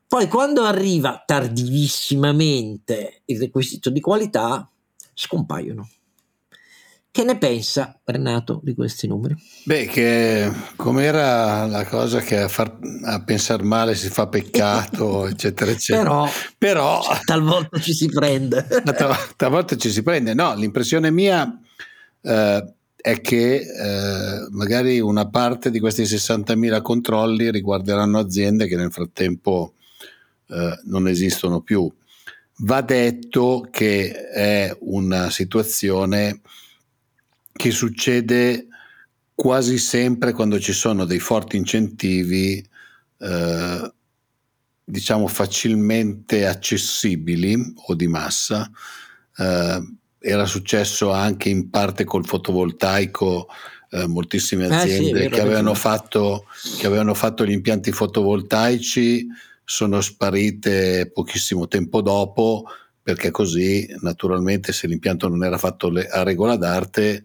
poi quando arriva tardivissimamente il requisito di qualità, scompaiono. Che ne pensa Renato di questi numeri? Beh, che com'era la cosa che a, far, a pensare male si fa peccato, [laughs] eccetera, eccetera. Però, Però talvolta ci si prende. talvolta ci si prende. No, l'impressione mia eh, è che eh, magari una parte di questi 60.000 controlli riguarderanno aziende che nel frattempo eh, non esistono più. Va detto che è una situazione che succede quasi sempre quando ci sono dei forti incentivi, eh, diciamo facilmente accessibili o di massa. Eh, era successo anche in parte col fotovoltaico. Eh, moltissime aziende eh sì, che, avevano fatto, che avevano fatto gli impianti fotovoltaici sono sparite pochissimo tempo dopo perché così naturalmente se l'impianto non era fatto a regola d'arte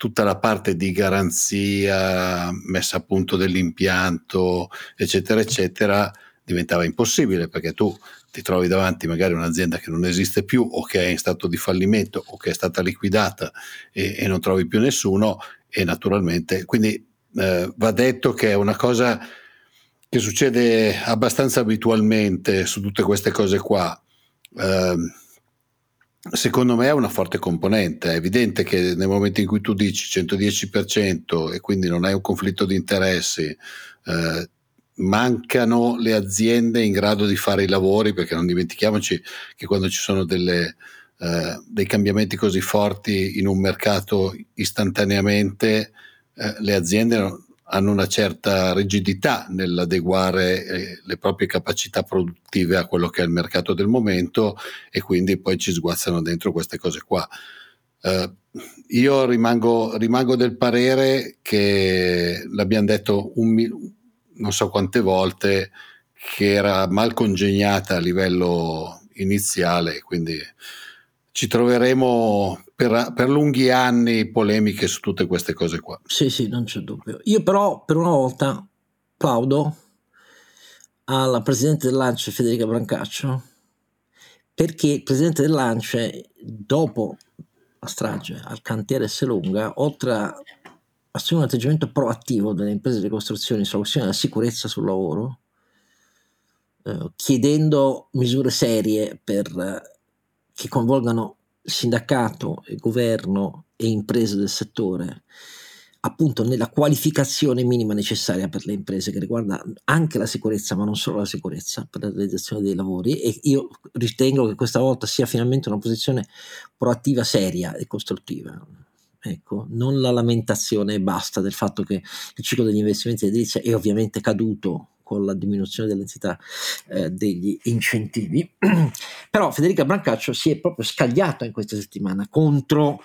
tutta la parte di garanzia, messa a punto dell'impianto, eccetera, eccetera, diventava impossibile perché tu ti trovi davanti magari un'azienda che non esiste più o che è in stato di fallimento o che è stata liquidata e, e non trovi più nessuno e naturalmente quindi eh, va detto che è una cosa che succede abbastanza abitualmente su tutte queste cose qua. Eh, Secondo me è una forte componente, è evidente che nel momento in cui tu dici 110% e quindi non hai un conflitto di interessi, eh, mancano le aziende in grado di fare i lavori, perché non dimentichiamoci che quando ci sono delle, eh, dei cambiamenti così forti in un mercato istantaneamente, eh, le aziende hanno una certa rigidità nell'adeguare eh, le proprie capacità produttive a quello che è il mercato del momento e quindi poi ci sguazzano dentro queste cose qua. Uh, io rimango, rimango, del parere che l'abbiamo detto un, non so quante volte che era mal congegnata a livello iniziale, quindi ci troveremo per, per, lunghi anni polemiche su tutte queste cose qua. Sì, sì, non c'è dubbio. Io però per una volta plaudo alla Presidente dell'ANCE Federica Brancaccio perché il Presidente dell'ANCE dopo la strage al cantiere Selunga, oltre a assumere un atteggiamento proattivo delle imprese di costruzione sulla questione della sicurezza sul lavoro, eh, chiedendo misure serie per che coinvolgano sindacato, governo e imprese del settore, appunto nella qualificazione minima necessaria per le imprese che riguarda anche la sicurezza, ma non solo la sicurezza per la realizzazione dei lavori e io ritengo che questa volta sia finalmente una posizione proattiva seria e costruttiva. Ecco, non la lamentazione e basta del fatto che il ciclo degli investimenti edilizi è ovviamente caduto con la diminuzione dell'entità eh, degli incentivi. [clears throat] Però Federica Brancaccio si è proprio scagliata in questa settimana contro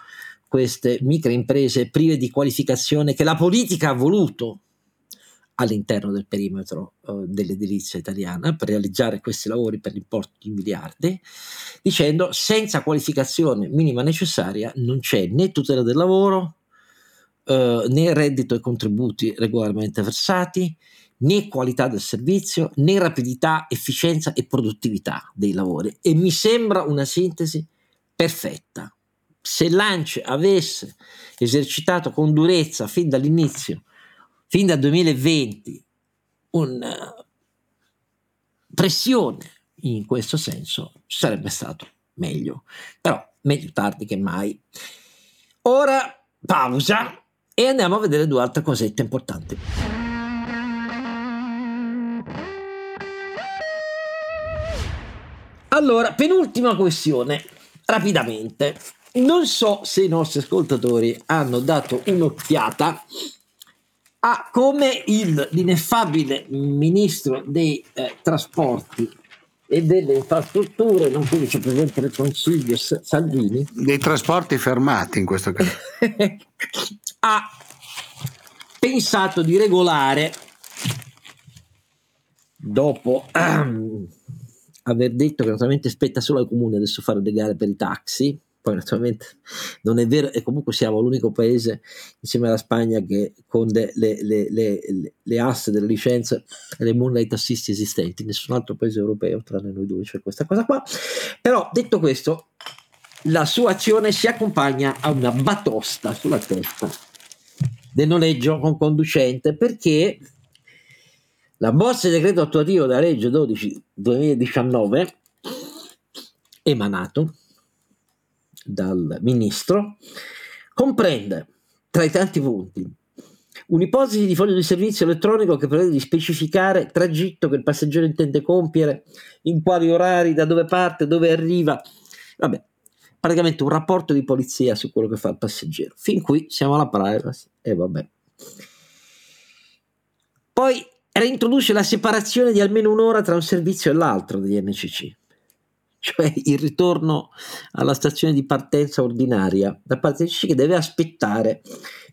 queste microimprese prive di qualificazione che la politica ha voluto all'interno del perimetro uh, dell'edilizia italiana per realizzare questi lavori per l'importo di miliardi, dicendo senza qualificazione minima necessaria non c'è né tutela del lavoro, uh, né reddito e contributi regolarmente versati, né qualità del servizio, né rapidità, efficienza e produttività dei lavori. E mi sembra una sintesi perfetta. Se l'ANCE avesse esercitato con durezza fin dall'inizio, fin dal 2020, una pressione in questo senso, sarebbe stato meglio. Però meglio tardi che mai. Ora pausa e andiamo a vedere due altre cosette importanti. Allora, penultima questione, rapidamente. Non so se i nostri ascoltatori hanno dato un'occhiata a come il, l'ineffabile ministro dei eh, trasporti e delle infrastrutture, non nonché vicepresidente del Consiglio Salvini. Dei trasporti fermati in questo caso. [laughs] ha pensato di regolare, dopo um, [clears throat] aver detto che naturalmente spetta solo ai comuni adesso fare le gare per i taxi, poi naturalmente non è vero e comunque siamo l'unico paese insieme alla Spagna che con le, le, le, le aste delle licenze le multa ai tassisti esistenti, nessun altro paese europeo tranne noi due c'è questa cosa qua, però detto questo la sua azione si accompagna a una batosta sulla testa del noleggio con conducente perché la bozza di decreto attuativo della legge 12 2019 emanato dal ministro, comprende tra i tanti punti un'ipotesi di foglio di servizio elettronico che prevede di specificare tragitto che il passeggero intende compiere, in quali orari, da dove parte, dove arriva. Vabbè, praticamente un rapporto di polizia su quello che fa il passeggero. Fin qui siamo alla privacy e vabbè. Poi reintroduce la separazione di almeno un'ora tra un servizio e l'altro degli NCC cioè il ritorno alla stazione di partenza ordinaria da parte di C che deve aspettare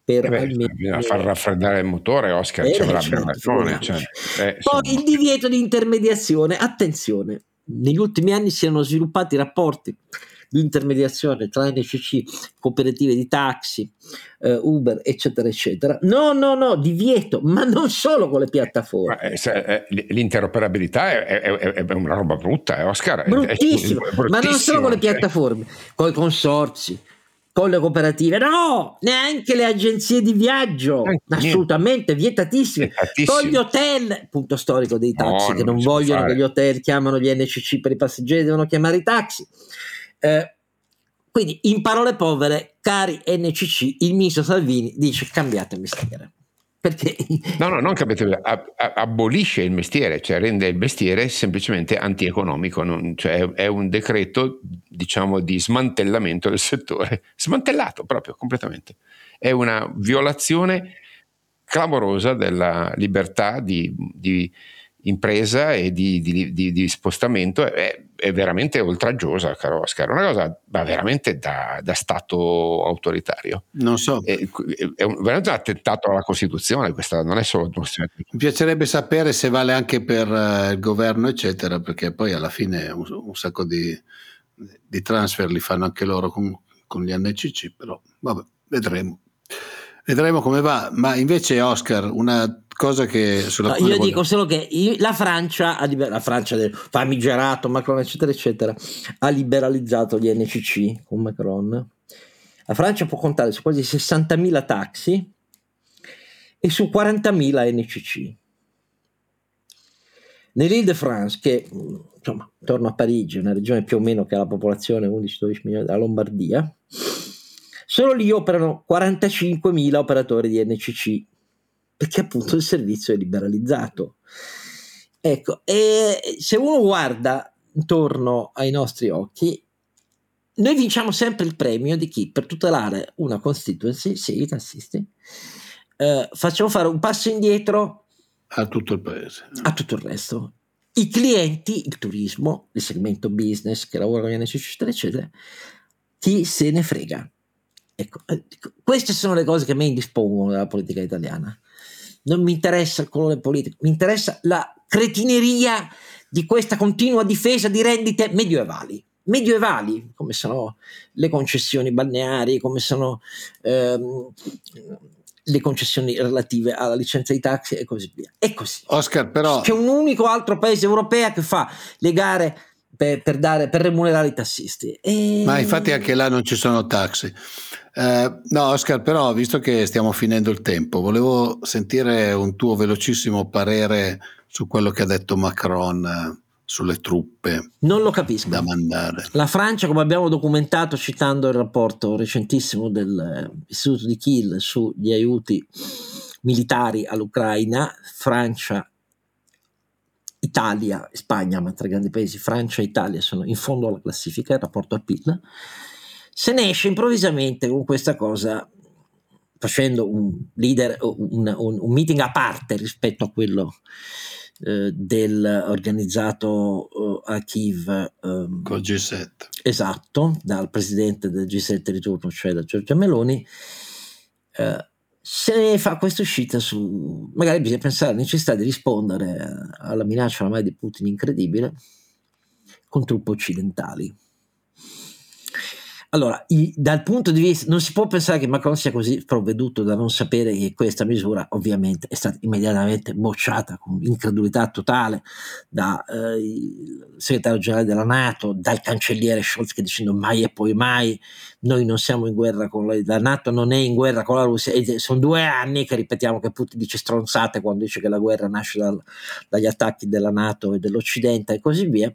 per eh beh, almeno bisogna far raffreddare il motore Oscar eh, ci avrà certo, ragione cioè, eh, poi il divieto di intermediazione. Attenzione negli ultimi anni si erano sviluppati rapporti di intermediazione tra NCC, cooperative di taxi, eh, Uber, eccetera, eccetera. No, no, no, divieto, ma non solo con le piattaforme. Eh, eh l'interoperabilità è, è, è, una roba brutta, eh, Oscar. Bruttissimo, ma non solo con le piattaforme, con i consorzi, con le cooperative, no, neanche le agenzie di viaggio, neanche assolutamente vietatissime. Con gli hotel, punto storico dei taxi, no, che non, non vogliono che gli hotel chiamano gli NCC per i passeggeri, devono chiamare i taxi. Eh, quindi, in parole povere, cari NCC, il ministro Salvini dice cambiate mestiere. Perché? [laughs] No, no, non capite, abolisce il mestiere, cioè rende il mestiere semplicemente antieconomico, non, cioè è un decreto, diciamo, di smantellamento del settore, [laughs] smantellato proprio completamente. È una violazione clamorosa della libertà di, di impresa e di, di, di, di spostamento è, è, veramente oltraggiosa, caro Oscar, una cosa ma veramente da, da, Stato autoritario. Non so. È, è un, veramente un attentato alla Costituzione, questa non è solo Mi piacerebbe sapere se vale anche per uh, il governo, eccetera, perché poi alla fine un, un sacco di, di, transfer li fanno anche loro con, con gli NCC, però vabbè, vedremo. Vedremo come va, ma invece Oscar, una cosa che sulla no, io dico solo che la Francia, ha liber- la Francia del famigerato Macron eccetera eccetera ha liberalizzato gli NCC con Macron. La Francia può contare su quasi 60.000 taxi e su 40.000 NCC nell'Île de France che insomma torno a Parigi una regione più o meno che ha la popolazione 11-12 milioni della Lombardia solo lì operano 45.000 operatori di NCC perché appunto il servizio è liberalizzato. Ecco, e se uno guarda intorno ai nostri occhi, noi vinciamo sempre il premio di chi per tutelare una constituency, sì, i tassisti, eh, facciamo fare un passo indietro a tutto il paese, a tutto il resto. I clienti, il turismo, il segmento business che lavora con gli NCC, eccetera, eccetera, chi se ne frega. Ecco, eh, queste sono le cose che a me indispongono della politica italiana non mi interessa il colore politico, mi interessa la cretineria di questa continua difesa di rendite medievali. Medievali, come sono le concessioni balneari, come sono ehm, le concessioni relative alla licenza di taxi e così via. E così. Oscar, però... C'è un unico altro paese europeo che fa le gare per, per, dare, per remunerare i tassisti. E... Ma infatti anche là non ci sono taxi. Eh, no, Oscar, però visto che stiamo finendo il tempo, volevo sentire un tuo velocissimo parere su quello che ha detto Macron eh, sulle truppe. Non lo capisco. Da mandare. La Francia, come abbiamo documentato citando il rapporto recentissimo dell'Istituto di Kiel sugli aiuti militari all'Ucraina, Francia Italia Spagna, ma tre grandi paesi, Francia e Italia sono in fondo alla classifica, il rapporto al PIL, se ne esce improvvisamente con questa cosa facendo un leader, un, un, un meeting a parte rispetto a quello eh, del organizzato eh, a Kiev ehm, col G7 esatto dal presidente del G7 di turno cioè da Giorgia Meloni. Eh, se fa questa uscita su magari bisogna pensare alla necessità di rispondere alla minaccia ormai di Putin incredibile con truppe occidentali allora, i, dal punto di vista, non si può pensare che Macron sia così provveduto da non sapere che questa misura ovviamente è stata immediatamente bocciata con incredulità totale dal eh, segretario generale della Nato, dal cancelliere Scholz che dicendo mai e poi mai noi non siamo in guerra con la, la Nato, non è in guerra con la Russia e sono due anni che ripetiamo che Putin dice stronzate quando dice che la guerra nasce dal, dagli attacchi della Nato e dell'Occidente e così via.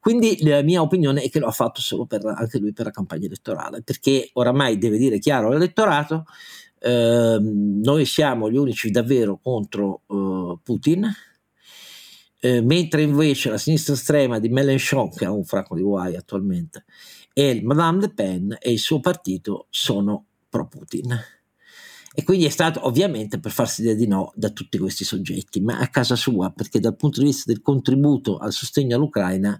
Quindi la mia opinione è che lo ha fatto solo per, anche lui per la campagna elettorale, perché oramai deve dire chiaro all'elettorato, eh, noi siamo gli unici davvero contro eh, Putin, eh, mentre invece la sinistra estrema di Mélenchon, che ha un fracco di guai attualmente, e Madame Le Pen e il suo partito sono pro Putin. E quindi è stato ovviamente per farsi dire di no da tutti questi soggetti, ma a casa sua, perché dal punto di vista del contributo al sostegno all'Ucraina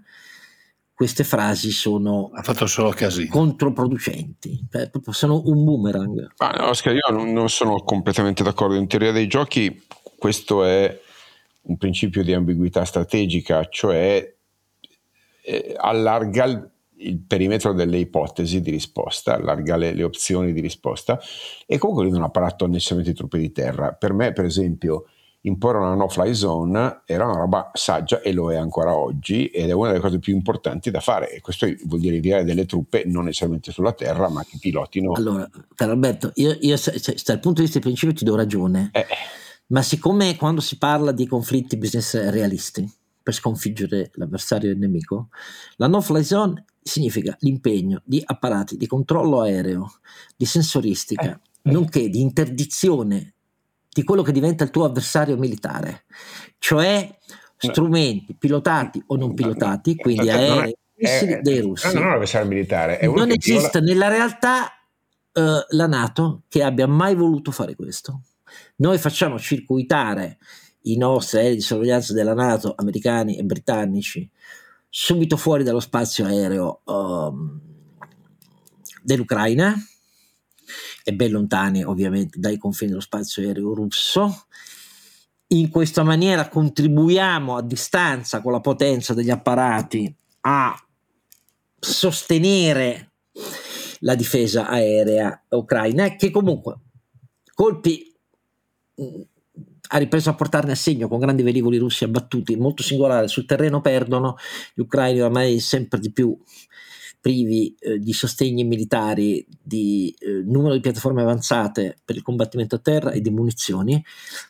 queste frasi sono ha fatto solo controproducenti, cioè, sono un boomerang. Ma no, Oscar, io non, non sono completamente d'accordo. In teoria dei giochi questo è un principio di ambiguità strategica, cioè eh, allarga il, perimetro delle ipotesi di risposta, allarga le, le, opzioni di risposta e comunque lui non ha parlato necessariamente di truppe di terra. Per me, per esempio, imporre una no-fly zone era una roba saggia e lo è ancora oggi ed è una delle cose più importanti da fare e questo vuol dire inviare delle truppe non necessariamente sulla terra ma che pilotino allora caro Alberto io, io cioè, dal punto di vista del principio ti do ragione eh. ma siccome quando si parla di conflitti essere realisti per sconfiggere l'avversario e il nemico la no-fly zone significa l'impegno di apparati di controllo aereo di sensoristica eh. nonché di interdizione di quello che diventa il tuo avversario militare, cioè strumenti pilotati o non pilotati, quindi aerei è, dei russi. Non è un avversario militare, non esiste nella realtà uh, la Nato che abbia mai voluto fare questo. Noi facciamo circuitare i nostri aerei di sorveglianza della Nato, americani e britannici, subito fuori dallo spazio aereo um, dell'Ucraina e ben lontani ovviamente dai confini dello spazio aereo russo. In questa maniera contribuiamo a distanza con la potenza degli apparati a sostenere la difesa aerea ucraina che comunque colpi mm, ha ripreso a portarne a segno con grandi velivoli russi abbattuti molto singolare sul terreno perdono gli ucraini ormai sempre di più privi eh, di sostegni militari, di eh, numero di piattaforme avanzate per il combattimento a terra e di munizioni,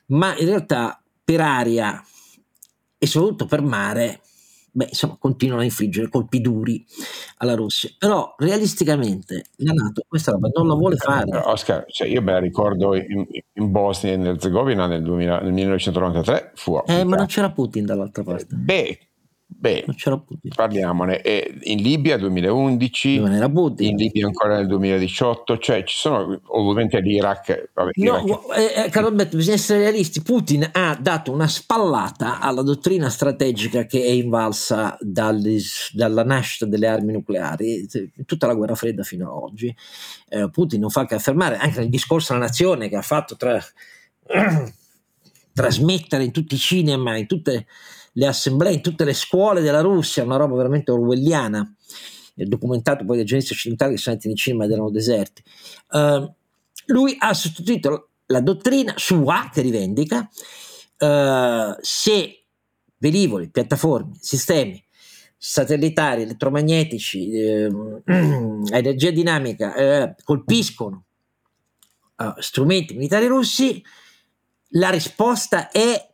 ma in realtà per aria e soprattutto per mare, beh, insomma, continuano a infliggere colpi duri alla Russia. Però realisticamente la Nato questa roba non la vuole fare. Oscar, cioè io me la ricordo in, in Bosnia e Herzegovina nel, 2000, nel 1993 fu Eh, ma non c'era Putin dall'altra parte. Beh, Beh, parliamone. E in Libia 2011, in Libia ancora nel 2018, cioè ci sono ovviamente l'Iraq. Vabbè, no, Iraq. Eh, eh, caro Alberto, bisogna essere realisti. Putin ha dato una spallata alla dottrina strategica che è invalsa dal, dalla nascita delle armi nucleari, tutta la guerra fredda fino ad oggi. Eh, Putin non fa che affermare anche nel discorso alla nazione che ha fatto tra, [clears throat] trasmettere in tutti i cinema, in tutte le assemblee in tutte le scuole della Russia, una roba veramente orwelliana, documentato poi dai giornalisti occidentali che sono andati in cinema ed erano deserti. Uh, lui ha sostituito la dottrina sua che rivendica uh, se velivoli, piattaforme, sistemi satellitari, elettromagnetici, eh, [clears throat] energia dinamica eh, colpiscono uh, strumenti militari russi, la risposta è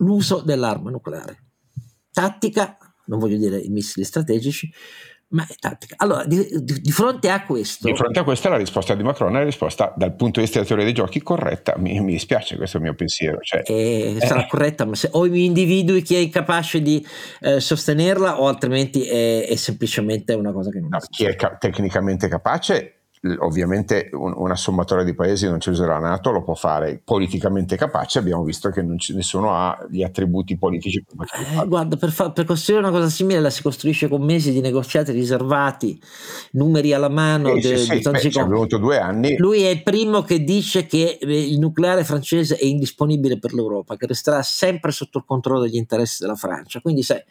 l'uso dell'arma nucleare. Tattica, non voglio dire i missili strategici, ma è tattica. Allora, di, di, di, fronte a questo... Di fronte a questa la risposta di Macron è la risposta dal punto di vista della teoria dei giochi corretta, mi, mi dispiace, questo è il mio pensiero. Cioè, eh, sarà corretta, ma se o individui chi è capace di eh, sostenerla o altrimenti è, è, semplicemente una cosa che non... No, chi è ca- tecnicamente capace ovviamente un, una sommatoria di paesi non ci userà la Nato, lo può fare politicamente capace, abbiamo visto che c- nessuno ha gli attributi politici. Eh, guarda, per, fa- per, costruire una cosa simile la si costruisce con mesi di negoziati riservati, numeri alla mano. Eh, de- sì, sì, beh, ci è due anni. Lui è il primo che dice che eh, il nucleare francese è indisponibile per l'Europa, che resterà sempre sotto il controllo degli interessi della Francia. Quindi sai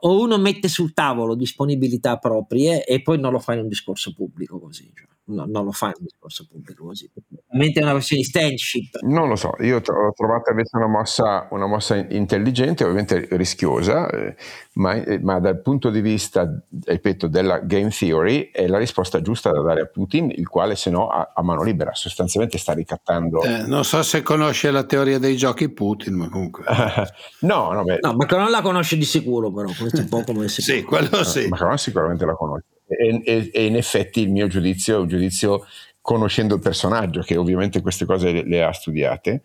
o uno mette sul tavolo disponibilità proprie e poi non lo fa in un discorso pubblico così. Cioè no, non lo fa in un discorso pubblico così. Ovviamente è una questione di standship. Non lo so, io ho trovato invece una mossa, una mossa intelligente, ovviamente rischiosa, eh, ma, eh, ma, dal punto di vista, ripeto, della game theory è la risposta giusta da dare a Putin, il quale se no ha, a mano libera. Sostanzialmente sta ricattando... Eh, non so se conosce la teoria dei giochi Putin, ma comunque... [laughs] no, no, beh... no, Macron la conosce di sicuro però, un po' come si [laughs] Sì, quello sì. Macron sicuramente la conosce. E, e, e, in effetti il mio giudizio è un giudizio conoscendo il personaggio, che ovviamente queste cose le, le, ha studiate,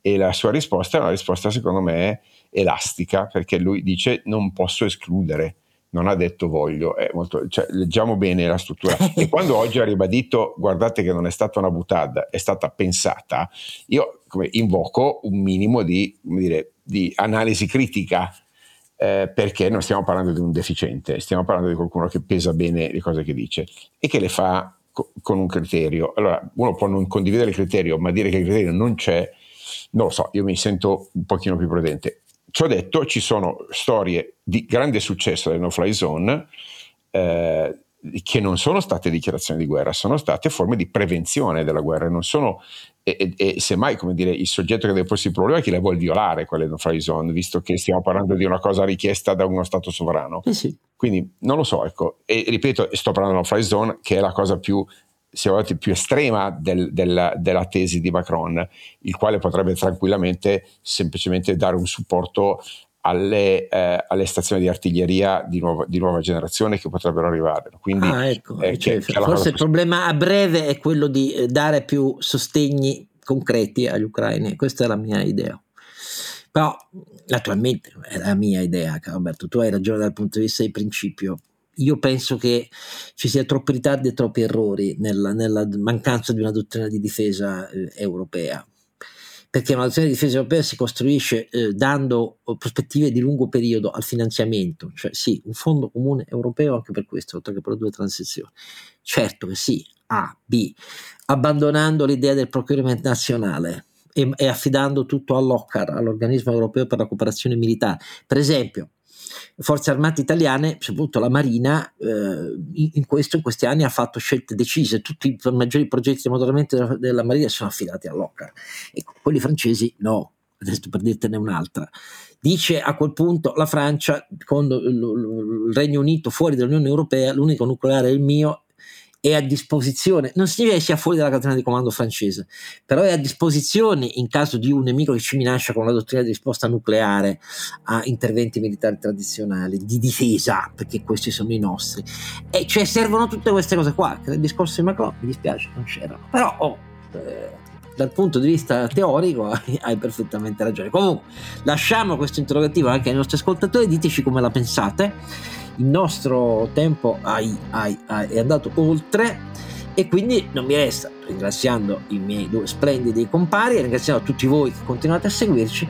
e la sua risposta è una risposta secondo me elastica, perché lui dice non posso escludere, non ha detto voglio, molto, cioè, leggiamo bene la struttura. [laughs] e quando oggi ha ribadito guardate che non è stata una buttada, è stata pensata, io come, invoco un minimo di, dire, di analisi critica eh, perché non stiamo parlando di un deficiente, stiamo parlando di qualcuno che pesa bene le cose che dice e che le fa co- con un criterio. Allora, uno può non condividere il criterio, ma dire che il criterio non c'è, non lo so, io mi sento un pochino più prudente. Ciò detto, ci sono storie di grande successo del no-fly zone eh, che non sono state dichiarazioni di guerra, sono state forme di prevenzione della guerra, non sono e, e, e, semmai come dire, il soggetto che deve porsi il problema è chi la vuole violare quelle no fly zone, visto che stiamo parlando di una cosa richiesta da uno Stato sovrano. Eh sì. Quindi non lo so, ecco, e ripeto, sto parlando di no fly zone che è la cosa più, più estrema del, del, della tesi di Macron, il quale potrebbe tranquillamente semplicemente dare un supporto alle, eh, alle, stazioni di artiglieria di nuova, di nuova, generazione che potrebbero arrivare. Quindi, ah, ecco, eh, cioè, che, forse il problema a breve è quello di eh, dare più sostegni concreti agli ucraini, questa è la mia idea. Però naturalmente è la mia idea, Roberto, tu hai ragione dal punto di vista di principio. Io penso che ci sia troppi ritardi e troppi errori nella, nella mancanza di una dottrina di difesa eh, europea perché una nazione di difesa europea si costruisce eh, dando prospettive di lungo periodo al finanziamento, cioè sì, un fondo comune europeo anche per questo, oltre che per le due transizioni. Certo che sì, A, B, abbandonando l'idea del procurement nazionale e, e affidando tutto all'OCCAR, all'organismo europeo per la cooperazione militare. Per esempio, forze armate italiane, soprattutto la Marina, eh, in, questo, in questi anni ha fatto scelte decise. Tutti i maggiori progetti di ammodernamento della, della Marina sono affidati all'OCCAR. Ecco, quelli francesi no, adesso per dirtene un'altra. Dice a quel punto la Francia, con il Regno Unito fuori dall'Unione Europea, l'unico nucleare è il mio è a disposizione, non significa che sia fuori dalla catena di comando francese, però è a disposizione in caso di un nemico che ci minaccia con la dottrina di risposta nucleare a interventi militari tradizionali, di difesa, perché questi sono i nostri. E cioè servono tutte queste cose qua, che nel discorso di Macron mi dispiace non c'erano. Però oh, eh, dal punto di vista teorico [laughs] hai perfettamente ragione. Comunque lasciamo questo interrogativo anche ai nostri ascoltatori, diteci come la pensate il nostro tempo ai, ai, ai, è andato oltre e quindi non mi resta, ringraziando i miei due splendidi compari e ringraziando tutti voi che continuate a seguirci,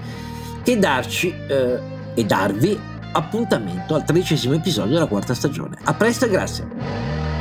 che darci eh, e darvi appuntamento al tredicesimo episodio della quarta stagione. A presto e grazie!